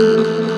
Música